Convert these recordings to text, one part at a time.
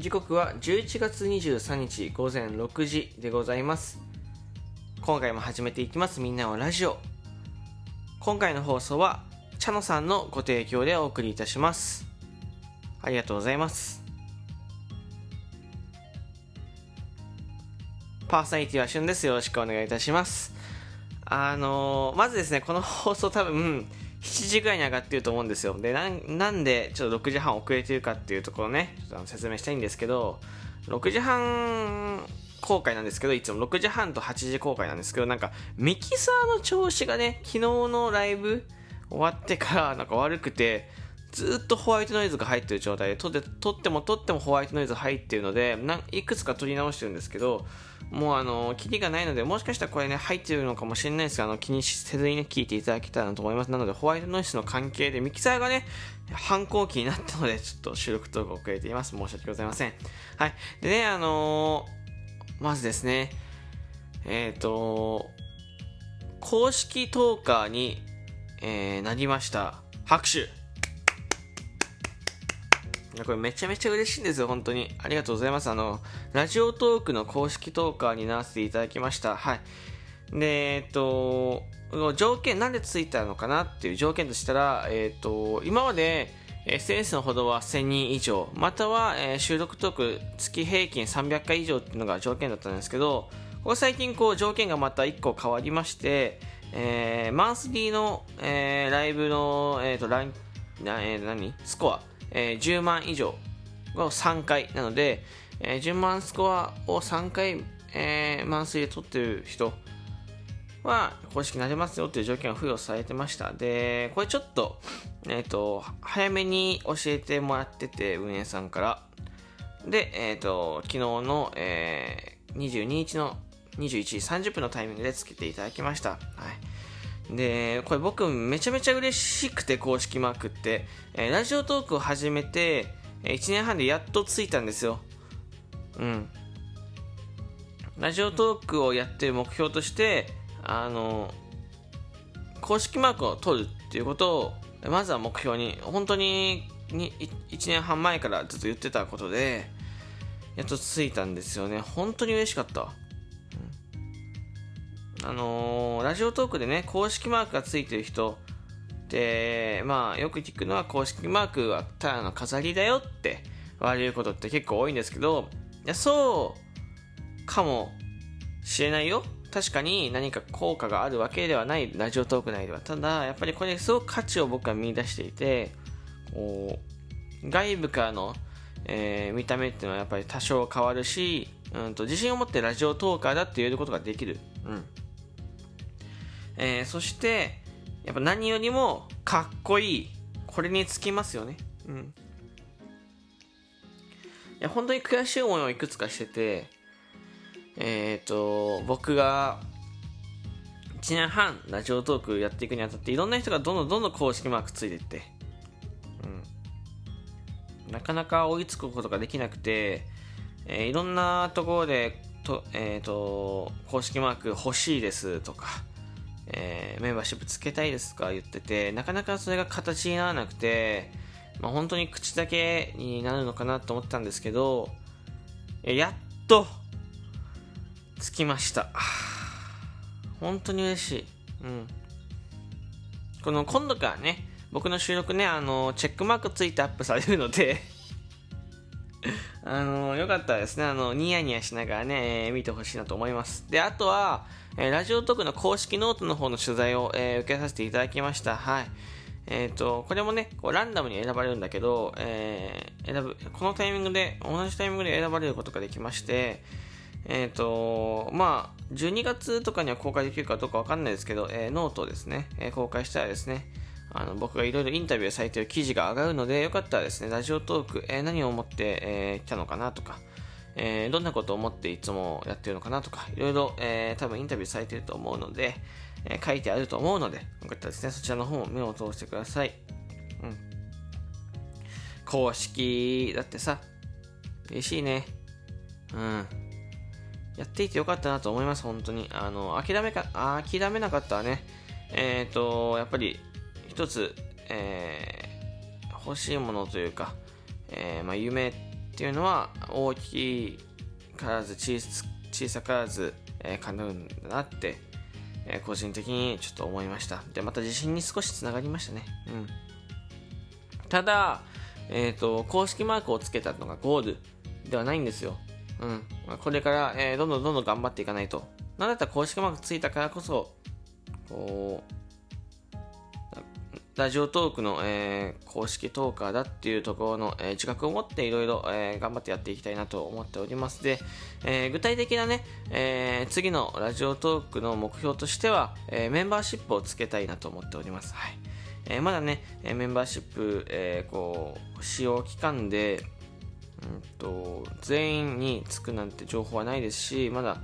時刻は11月23日午前6時でございます。今回も始めていきます。みんなのラジオ。今回の放送は茶野さんのご提供でお送りいたします。ありがとうございます。パーソナリティはしゅんです。よろしくお願いいたします。あのー、まずですねこの放送多分7時ぐらいに上がってると思うんですよ。で、なんでちょっと6時半遅れてるかっていうところね、ちょっと説明したいんですけど、6時半公開なんですけど、いつも6時半と8時公開なんですけど、なんかミキサーの調子がね、昨日のライブ終わってからなんか悪くて、ずっとホワイトノイズが入ってる状態で、撮って撮っても撮ってもホワイトノイズ入ってるので、いくつか撮り直してるんですけど、もうあの、キリがないので、もしかしたらこれね、入ってるのかもしれないですが、あの、気にせずにね、聞いていただけたらなと思います。なので、ホワイトノイズの関係で、ミキサーがね、反抗期になったので、ちょっと収録トーク遅れています。申し訳ございません。はい。でね、あのー、まずですね、えっ、ー、と、公式トーカーに、えー、なりました。拍手、これめちゃめちゃ嬉しいんですよ、本当に。ありがとうございます。あの、ラジオトークの公式トーカーにならせていただきました。はい。で、えっと、条件、なんでついたのかなっていう条件としたら、えっと、今まで、SNS のほどは1000人以上、または、えー、収録トーク月平均300回以上っていうのが条件だったんですけど、ここ最近こう条件がまた1個変わりまして、えー、マンスリーの、えー、ライブの、えーとランなえー、何？スコアえー、10万以上を3回なので、えー、10万スコアを3回、えー、マンスリーで取ってる人は公式になれますよっていう条件が付与されてました。でこれちょっと,、えーと、早めに教えてもらってて運営さんから。で、えーと、昨日の、えー、22日の21時30分のタイミングでつけていただきました、はい。で、これ僕めちゃめちゃ嬉しくて公式マークって、えー、ラジオトークを始めて、え1年半でやっとついたんですよ。うん。ラジオトークをやってる目標として、あの、公式マークを取るっていうことを、まずは目標に、本当にに1年半前からずっと言ってたことで、やっとついたんですよね。本当に嬉しかった。あのー、ラジオトークでね、公式マークがついてる人って、まあ、よく聞くのは公式マークはただの飾りだよって言われることって結構多いんですけど、いや、そうかもしれないよ。確かに何か効果があるわけではないラジオトーク内では。ただ、やっぱりこれすごく価値を僕は見出していて、こう、外部からの、えー、見た目っていうのはやっぱり多少変わるし、うんと自信を持ってラジオトーカーだって言えることができる。うん。えー、そしてやっぱ何よりもかっこいいこれにつきますよね。うん。いや本当に悔しい思いをいくつかしててえっ、ー、と僕が1年半ラジオトークやっていくにあたっていろんな人がどんどんどんどん公式マークついていって、うん、なかなか追いつくことができなくて、えー、いろんなところでと,、えーと公式マーク欲しいですとかえー、メンバーシップつけたいですか言ってて、なかなかそれが形にならなくて、まあ、本当に口だけになるのかなと思ったんですけど、やっと、つきました。本当に嬉しい。うん。この今度からね、僕の収録ね、あの、チェックマークついてアップされるので あの、よかったらですね、あの、ニヤニヤしながらね、え、見てほしいなと思います。で、あとは、え、ラジオトークの公式ノートの方の取材を、え、受けさせていただきました。はい。えっ、ー、と、これもね、こうランダムに選ばれるんだけど、えー、選ぶ、このタイミングで、同じタイミングで選ばれることができまして、えっ、ー、と、まあ、12月とかには公開できるかどうかわかんないですけど、えー、ノートをですね、え、公開したらですね、あの僕がいろいろインタビューされている記事が上がるので、よかったらですね、ラジオトーク、え、何を思って、え、来たのかなとか、えー、どんなことを思っていつもやってるのかなとか、いろいろ、えー、多分インタビューされてると思うので、えー、書いてあると思うので、よかったらですね、そちらの方も目を通してください。うん。公式だってさ、嬉しいね。うん。やっていてよかったなと思います、本当に。あの、諦めか、諦めなかったらね、えっ、ー、と、やっぱり、一つ、えー、欲しいものというか、えー、まあ、夢っていうのは大きいからず小小さからず、えー、叶うんだなって、え、個人的にちょっと思いました。でまた自信に少しつながりましたね。うん。ただえっ、ー、と公式マークをつけたのがゴールではないんですよ。うん、まこれから、えー、どんどんどんどん頑張っていかないと。なんだったら公式マークついたからこそ、こう、ラジオトークの、えー、公式トーカーだっていうところの、えー、自覚を持っていろいろ頑張ってやっていきたいなと思っておりますで、えー、具体的なね、え次のラジオトークの目標としては、えメンバーシップをつけたいなと思っております。はいえまだね、メンバーシップ、えこう使用期間で、うんと、全員につくなんて情報はないですしまだ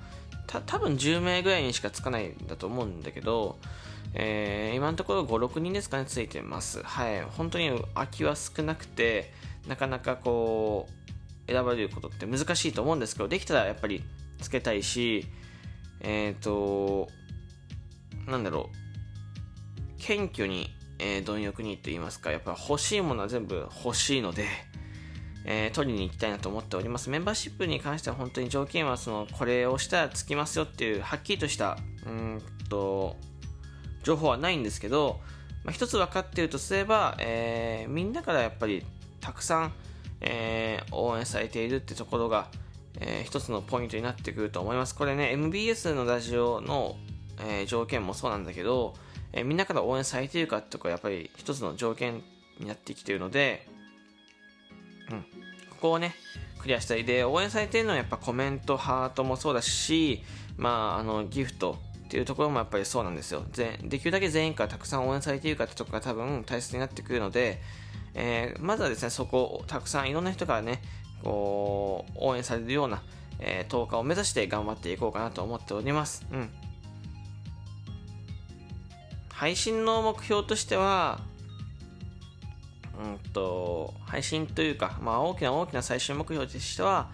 た多分10名ぐらいにしかつかないんだと思うんだけど、えー、今のところ5、6人ですかね、ついてます。はい。本当に空きは少なくて、なかなかこう、選ばれることって難しいと思うんですけど、できたらやっぱりつけたいし、えっ、ー、と、なんだろう、謙虚に、えー、貪欲にと言いますか、やっぱ欲しいものは全部欲しいので、えー、取りに行きたいなと思っております。メンバーシップに関しては本当に条件はそのこれをしたらつきますよっていうはっきりとしたうんと情報はないんですけど、まあ、一つ分かっているとすれば、えー、みんなからやっぱりたくさん、えー、応援されているってところが、えー、一つのポイントになってくると思います。これね、MBS のラジオの、えー、条件もそうなんだけど、えー、みんなから応援されているかってところやっぱり一つの条件になってきているので、うん、ここをね、クリアしたい。で、応援されているのはやっぱコメント、ハートもそうだし、まあ、あの、ギフトっていうところもやっぱりそうなんですよ。できるだけ全員からたくさん応援されているかってところが多分大切になってくるので、えー、まずはですね、そこをたくさんいろんな人からね、こう、応援されるような、えー、10日を目指して頑張っていこうかなと思っております。うん。配信の目標としては、うんと、配信というか、まあ、大きな大きな最終目標としては、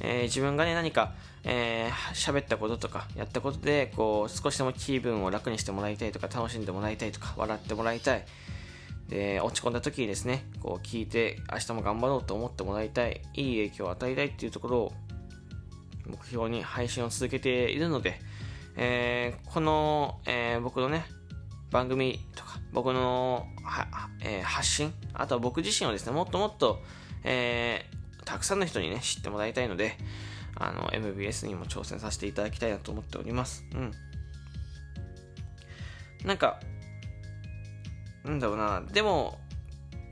えー、自分がね、何か、えー、喋ったこととか、やったことで、こう、少しでも気分を楽にしてもらいたいとか、楽しんでもらいたいとか、笑ってもらいたい。で、落ち込んだ時にですね、こう、聞いて、明日も頑張ろうと思ってもらいたい、いい影響を与えたいっていうところを、目標に配信を続けているので、えー、この、えー、僕のね、番組とか、僕のえー、発信、あとは僕自身をですね、もっともっと、えー、たくさんの人にね、知ってもらいたいので、あの、MBS にも挑戦させていただきたいなと思っております。うん。なんか、なんだろうな、でも、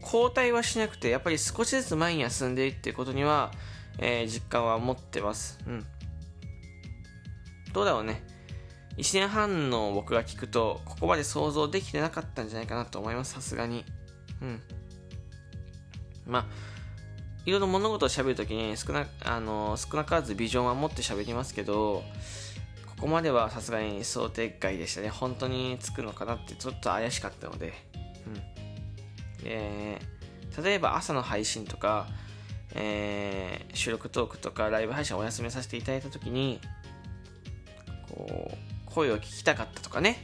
交代はしなくて、やっぱり少しずつ前には進んでいっていうことには、えー、実感は持ってます。うん。どうだろうね。1年半の僕が聞くと、ここまで想像できてなかったんじゃないかなと思います、さすがに。うん。まあ、いろいろ物事を喋るときに少な、あの、少なからずビジョンは持って喋りますけど、ここまではさすがに想定外でしたね。本当につくのかなってちょっと怪しかったので。うん。で、例えば朝の配信とか、えー、収録トークとかライブ配信をお休みさせていただいたときに、こう、声を聞きたかったとかね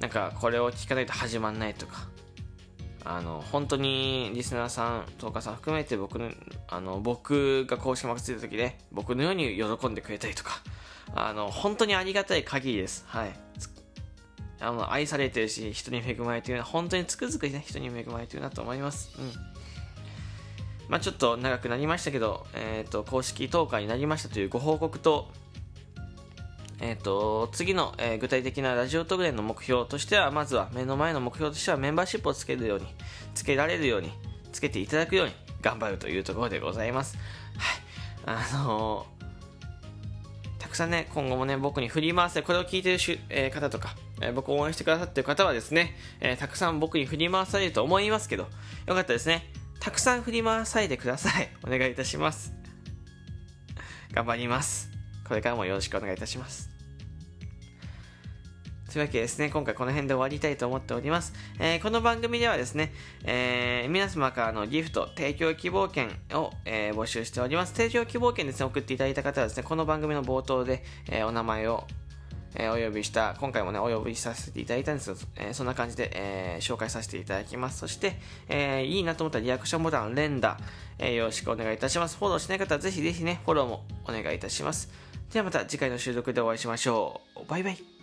なんかこれを聞かないと始まんないとかあの本当にリスナーさん、トーカーさん含めて僕のあの僕が公式マークついた時で僕のように喜んでくれたりとかあの本当にありがたい限りです。はい。あの愛されてるし人に恵まれてるな本当につくづくね人に恵まれてるなと思います。うん。まあちょっと長くなりましたけど、えっ、ー、と公式トーカーになりましたというご報告とえっ、ー、と、次の、えー、具体的なラジオトークでの目標としては、まずは目の前の目標としてはメンバーシップをつけるように、つけられるように、つけていただくように頑張るというところでございます。はい。あのー、たくさんね、今後もね、僕に振り回せ、これを聞いてるし、え方とか、え僕を応援してくださってる方はですね、えたくさん僕に振り回されると思いますけど、よかったですね。たくさん振り回されてください。お願いいたします。頑張ります。これからもよろしくお願いいたします。というわけでですね、今回この辺で終わりたいと思っております。えー、この番組ではですね、えー、皆様からのギフト、提供希望券を、えー、募集しております。提供希望券ですね、送っていただいた方はですね、この番組の冒頭で、えお名前を、え、お呼びした、今回もね、お呼びさせていただいたんですけど、えー、そんな感じで、えー、紹介させていただきます。そして、えー、いいなと思ったらリアクションボタン、連打、えー、よろしくお願いいたします。フォローしない方はぜひぜひね、フォローもお願いいたします。ではまた次回の収録でお会いしましょう。バイバイ。